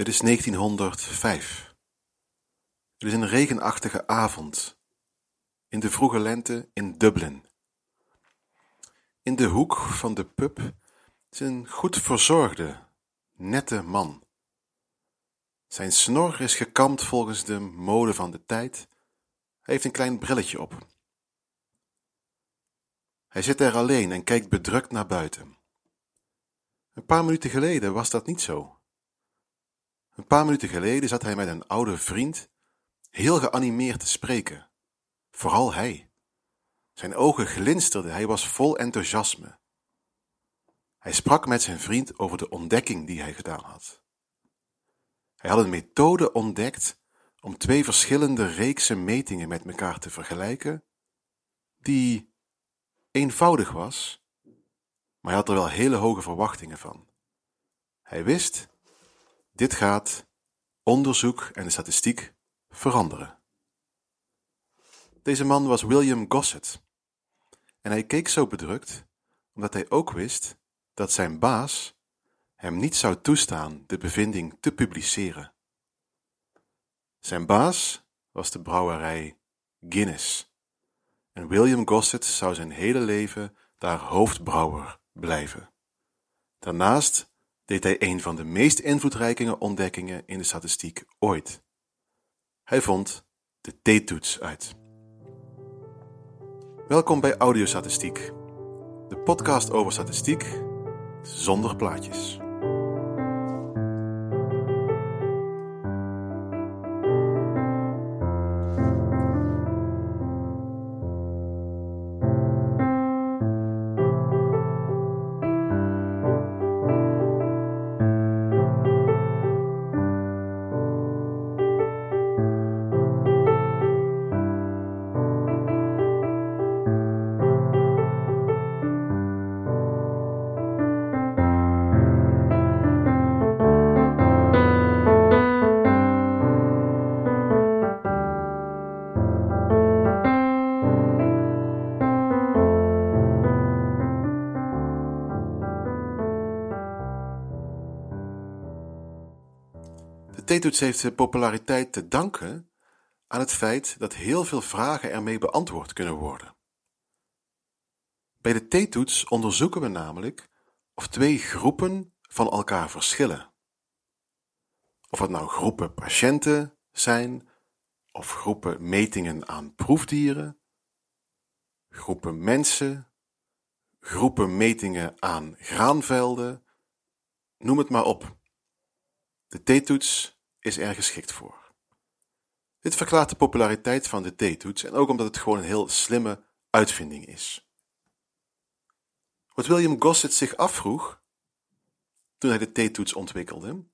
Het is 1905. Het is een regenachtige avond in de vroege lente in Dublin. In de hoek van de pub is een goed verzorgde, nette man. Zijn snor is gekamd volgens de mode van de tijd. Hij heeft een klein brilletje op. Hij zit er alleen en kijkt bedrukt naar buiten. Een paar minuten geleden was dat niet zo. Een paar minuten geleden zat hij met een oude vriend heel geanimeerd te spreken. Vooral hij. Zijn ogen glinsterden, hij was vol enthousiasme. Hij sprak met zijn vriend over de ontdekking die hij gedaan had. Hij had een methode ontdekt om twee verschillende reeksen metingen met elkaar te vergelijken, die eenvoudig was, maar hij had er wel hele hoge verwachtingen van. Hij wist dit gaat onderzoek en de statistiek veranderen. Deze man was William Gossett en hij keek zo bedrukt omdat hij ook wist dat zijn baas hem niet zou toestaan de bevinding te publiceren. Zijn baas was de brouwerij Guinness en William Gossett zou zijn hele leven daar hoofdbrouwer blijven. Daarnaast deed hij een van de meest invloedrijke ontdekkingen in de statistiek ooit. Hij vond de t-toets uit. Welkom bij Audiostatistiek, de podcast over statistiek zonder plaatjes. Theetoets heeft zijn populariteit te danken aan het feit dat heel veel vragen ermee beantwoord kunnen worden. Bij de theetoets onderzoeken we namelijk of twee groepen van elkaar verschillen. Of het nou groepen patiënten zijn, of groepen metingen aan proefdieren, groepen mensen, groepen metingen aan graanvelden, noem het maar op. De t-toets is er geschikt voor. Dit verklaart de populariteit van de t-toets en ook omdat het gewoon een heel slimme uitvinding is. Wat William Gossett zich afvroeg toen hij de t-toets ontwikkelde,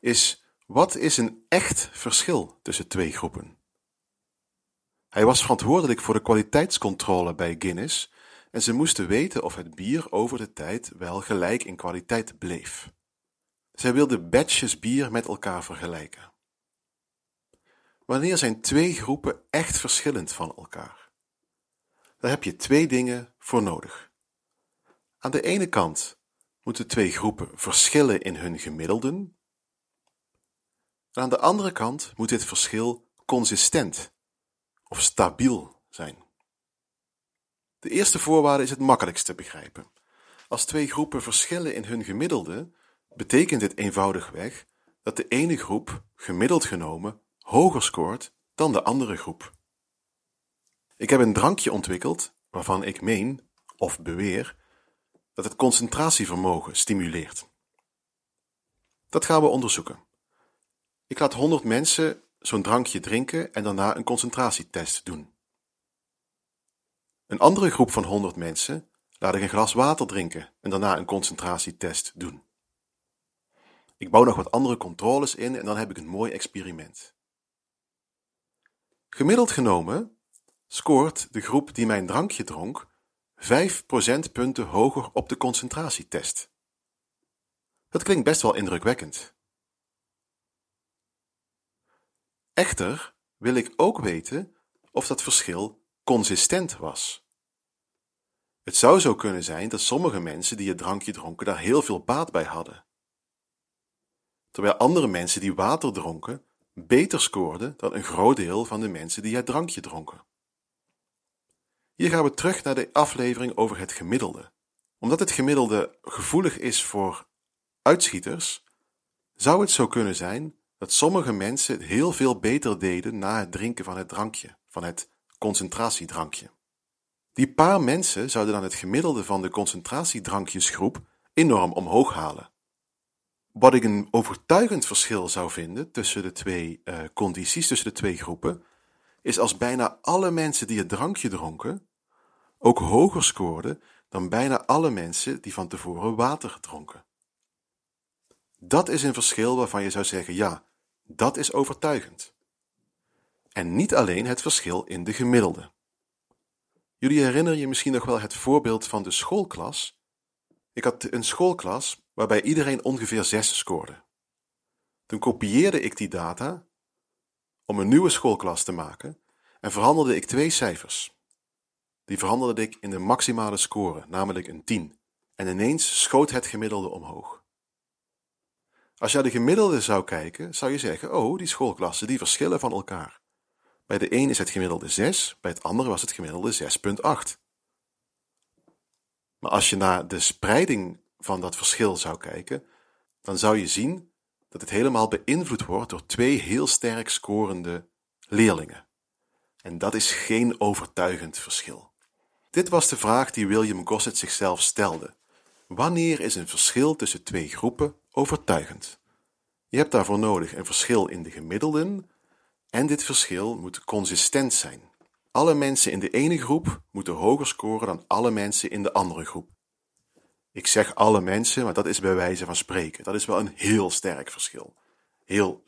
is wat is een echt verschil tussen twee groepen? Hij was verantwoordelijk voor de kwaliteitscontrole bij Guinness en ze moesten weten of het bier over de tijd wel gelijk in kwaliteit bleef. Zij wilden batches bier met elkaar vergelijken. Wanneer zijn twee groepen echt verschillend van elkaar? Daar heb je twee dingen voor nodig. Aan de ene kant moeten twee groepen verschillen in hun gemiddelden. En aan de andere kant moet dit verschil consistent of stabiel zijn. De eerste voorwaarde is het makkelijkst te begrijpen. Als twee groepen verschillen in hun gemiddelde, betekent dit eenvoudigweg dat de ene groep, gemiddeld genomen, hoger scoort dan de andere groep. Ik heb een drankje ontwikkeld waarvan ik meen, of beweer, dat het concentratievermogen stimuleert. Dat gaan we onderzoeken. Ik laat 100 mensen zo'n drankje drinken en daarna een concentratietest doen. Een andere groep van 100 mensen laat ik een glas water drinken en daarna een concentratietest doen. Ik bouw nog wat andere controles in en dan heb ik een mooi experiment. Gemiddeld genomen scoort de groep die mijn drankje dronk 5 procentpunten hoger op de concentratietest. Dat klinkt best wel indrukwekkend. Echter wil ik ook weten of dat verschil consistent was. Het zou zo kunnen zijn dat sommige mensen die het drankje dronken daar heel veel baat bij hadden terwijl andere mensen die water dronken beter scoorden dan een groot deel van de mensen die het drankje dronken. Hier gaan we terug naar de aflevering over het gemiddelde. Omdat het gemiddelde gevoelig is voor uitschieters, zou het zo kunnen zijn dat sommige mensen heel veel beter deden na het drinken van het drankje, van het concentratiedrankje. Die paar mensen zouden dan het gemiddelde van de concentratiedrankjesgroep enorm omhoog halen. Wat ik een overtuigend verschil zou vinden tussen de twee uh, condities, tussen de twee groepen, is als bijna alle mensen die het drankje dronken ook hoger scoorden dan bijna alle mensen die van tevoren water dronken. Dat is een verschil waarvan je zou zeggen: ja, dat is overtuigend. En niet alleen het verschil in de gemiddelde. Jullie herinneren je misschien nog wel het voorbeeld van de schoolklas. Ik had een schoolklas waarbij iedereen ongeveer 6 scoorde. Toen kopieerde ik die data om een nieuwe schoolklas te maken en verhandelde ik twee cijfers. Die verhandelde ik in de maximale score, namelijk een 10. En ineens schoot het gemiddelde omhoog. Als je naar de gemiddelde zou kijken, zou je zeggen: Oh, die schoolklassen die verschillen van elkaar. Bij de een is het gemiddelde 6, bij het andere was het gemiddelde 6,8. Maar als je naar de spreiding van dat verschil zou kijken, dan zou je zien dat het helemaal beïnvloed wordt door twee heel sterk scorende leerlingen. En dat is geen overtuigend verschil. Dit was de vraag die William Gossett zichzelf stelde. Wanneer is een verschil tussen twee groepen overtuigend? Je hebt daarvoor nodig een verschil in de gemiddelden en dit verschil moet consistent zijn. Alle mensen in de ene groep moeten hoger scoren dan alle mensen in de andere groep. Ik zeg alle mensen, maar dat is bij wijze van spreken. Dat is wel een heel sterk verschil. Heel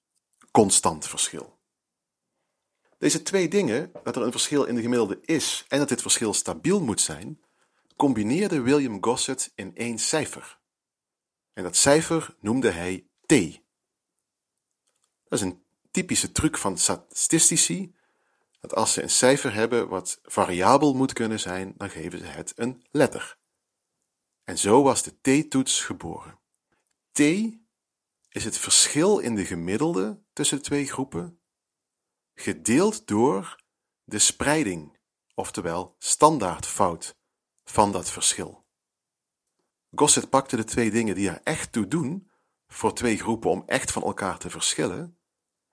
constant verschil. Deze twee dingen, dat er een verschil in de gemiddelde is en dat dit verschil stabiel moet zijn, combineerde William Gossett in één cijfer. En dat cijfer noemde hij T. Dat is een typische truc van statistici, dat als ze een cijfer hebben wat variabel moet kunnen zijn, dan geven ze het een letter. En zo was de t-toets geboren. T is het verschil in de gemiddelde tussen twee groepen, gedeeld door de spreiding, oftewel standaardfout van dat verschil. Gossett pakte de twee dingen die er echt toe doen voor twee groepen om echt van elkaar te verschillen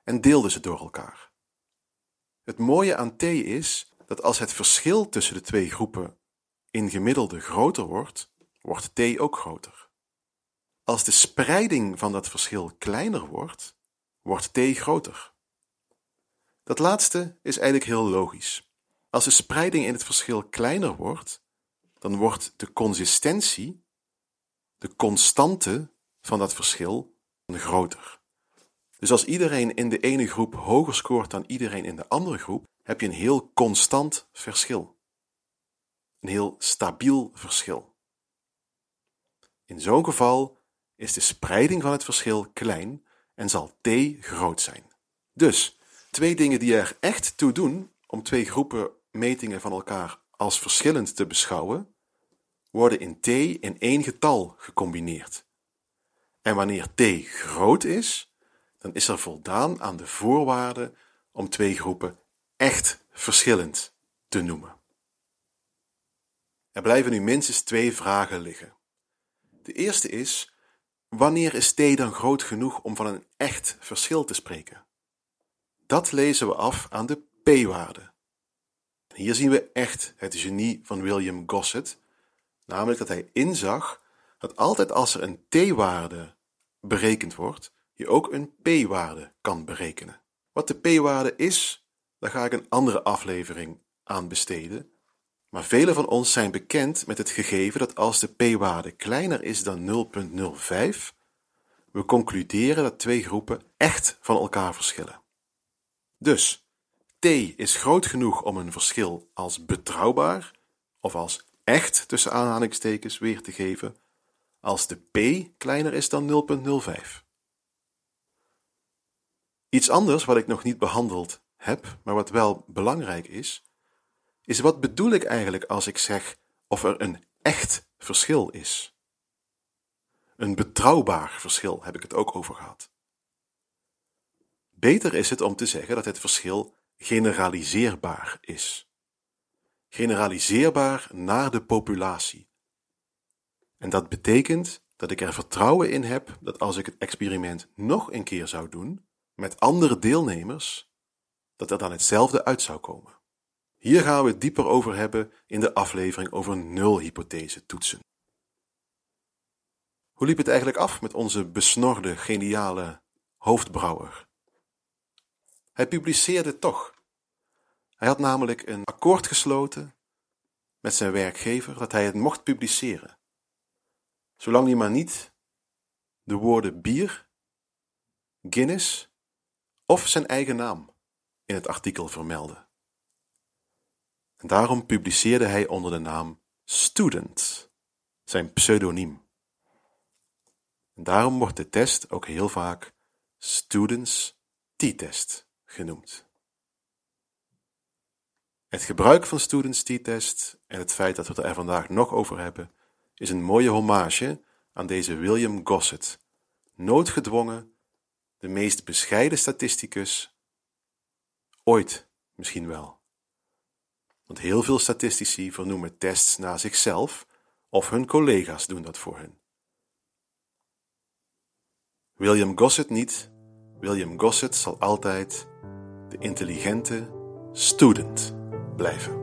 en deelde ze door elkaar. Het mooie aan t is dat als het verschil tussen de twee groepen in gemiddelde groter wordt, wordt t ook groter. Als de spreiding van dat verschil kleiner wordt, wordt t groter. Dat laatste is eigenlijk heel logisch. Als de spreiding in het verschil kleiner wordt, dan wordt de consistentie, de constante van dat verschil, groter. Dus als iedereen in de ene groep hoger scoort dan iedereen in de andere groep, heb je een heel constant verschil. Een heel stabiel verschil. In zo'n geval is de spreiding van het verschil klein en zal t groot zijn. Dus twee dingen die er echt toe doen om twee groepen metingen van elkaar als verschillend te beschouwen, worden in t in één getal gecombineerd. En wanneer t groot is, dan is er voldaan aan de voorwaarden om twee groepen echt verschillend te noemen. Er blijven nu minstens twee vragen liggen. De eerste is: wanneer is t dan groot genoeg om van een echt verschil te spreken? Dat lezen we af aan de p-waarde. Hier zien we echt het genie van William Gossett, namelijk dat hij inzag dat altijd als er een t-waarde berekend wordt, je ook een p-waarde kan berekenen. Wat de p-waarde is, daar ga ik een andere aflevering aan besteden. Maar velen van ons zijn bekend met het gegeven dat als de p-waarde kleiner is dan 0.05, we concluderen dat twee groepen echt van elkaar verschillen. Dus t is groot genoeg om een verschil als betrouwbaar of als echt tussen aanhalingstekens weer te geven als de p kleiner is dan 0.05. Iets anders wat ik nog niet behandeld heb, maar wat wel belangrijk is, is wat bedoel ik eigenlijk als ik zeg of er een echt verschil is? Een betrouwbaar verschil heb ik het ook over gehad. Beter is het om te zeggen dat het verschil generaliseerbaar is. Generaliseerbaar naar de populatie. En dat betekent dat ik er vertrouwen in heb dat als ik het experiment nog een keer zou doen, met andere deelnemers, dat er dan hetzelfde uit zou komen. Hier gaan we het dieper over hebben in de aflevering over nulhypothese toetsen. Hoe liep het eigenlijk af met onze besnorde, geniale hoofdbrouwer? Hij publiceerde toch. Hij had namelijk een akkoord gesloten met zijn werkgever dat hij het mocht publiceren, zolang hij maar niet de woorden bier, Guinness of zijn eigen naam in het artikel vermeldde. En daarom publiceerde hij onder de naam Student, zijn pseudoniem. En daarom wordt de test ook heel vaak Students T-test genoemd. Het gebruik van Students T-test en het feit dat we het er vandaag nog over hebben, is een mooie hommage aan deze William Gossett, noodgedwongen, de meest bescheiden statisticus ooit misschien wel. Want heel veel statistici vernoemen tests naar zichzelf of hun collega's doen dat voor hen. William Gossett niet. William Gossett zal altijd de intelligente student blijven.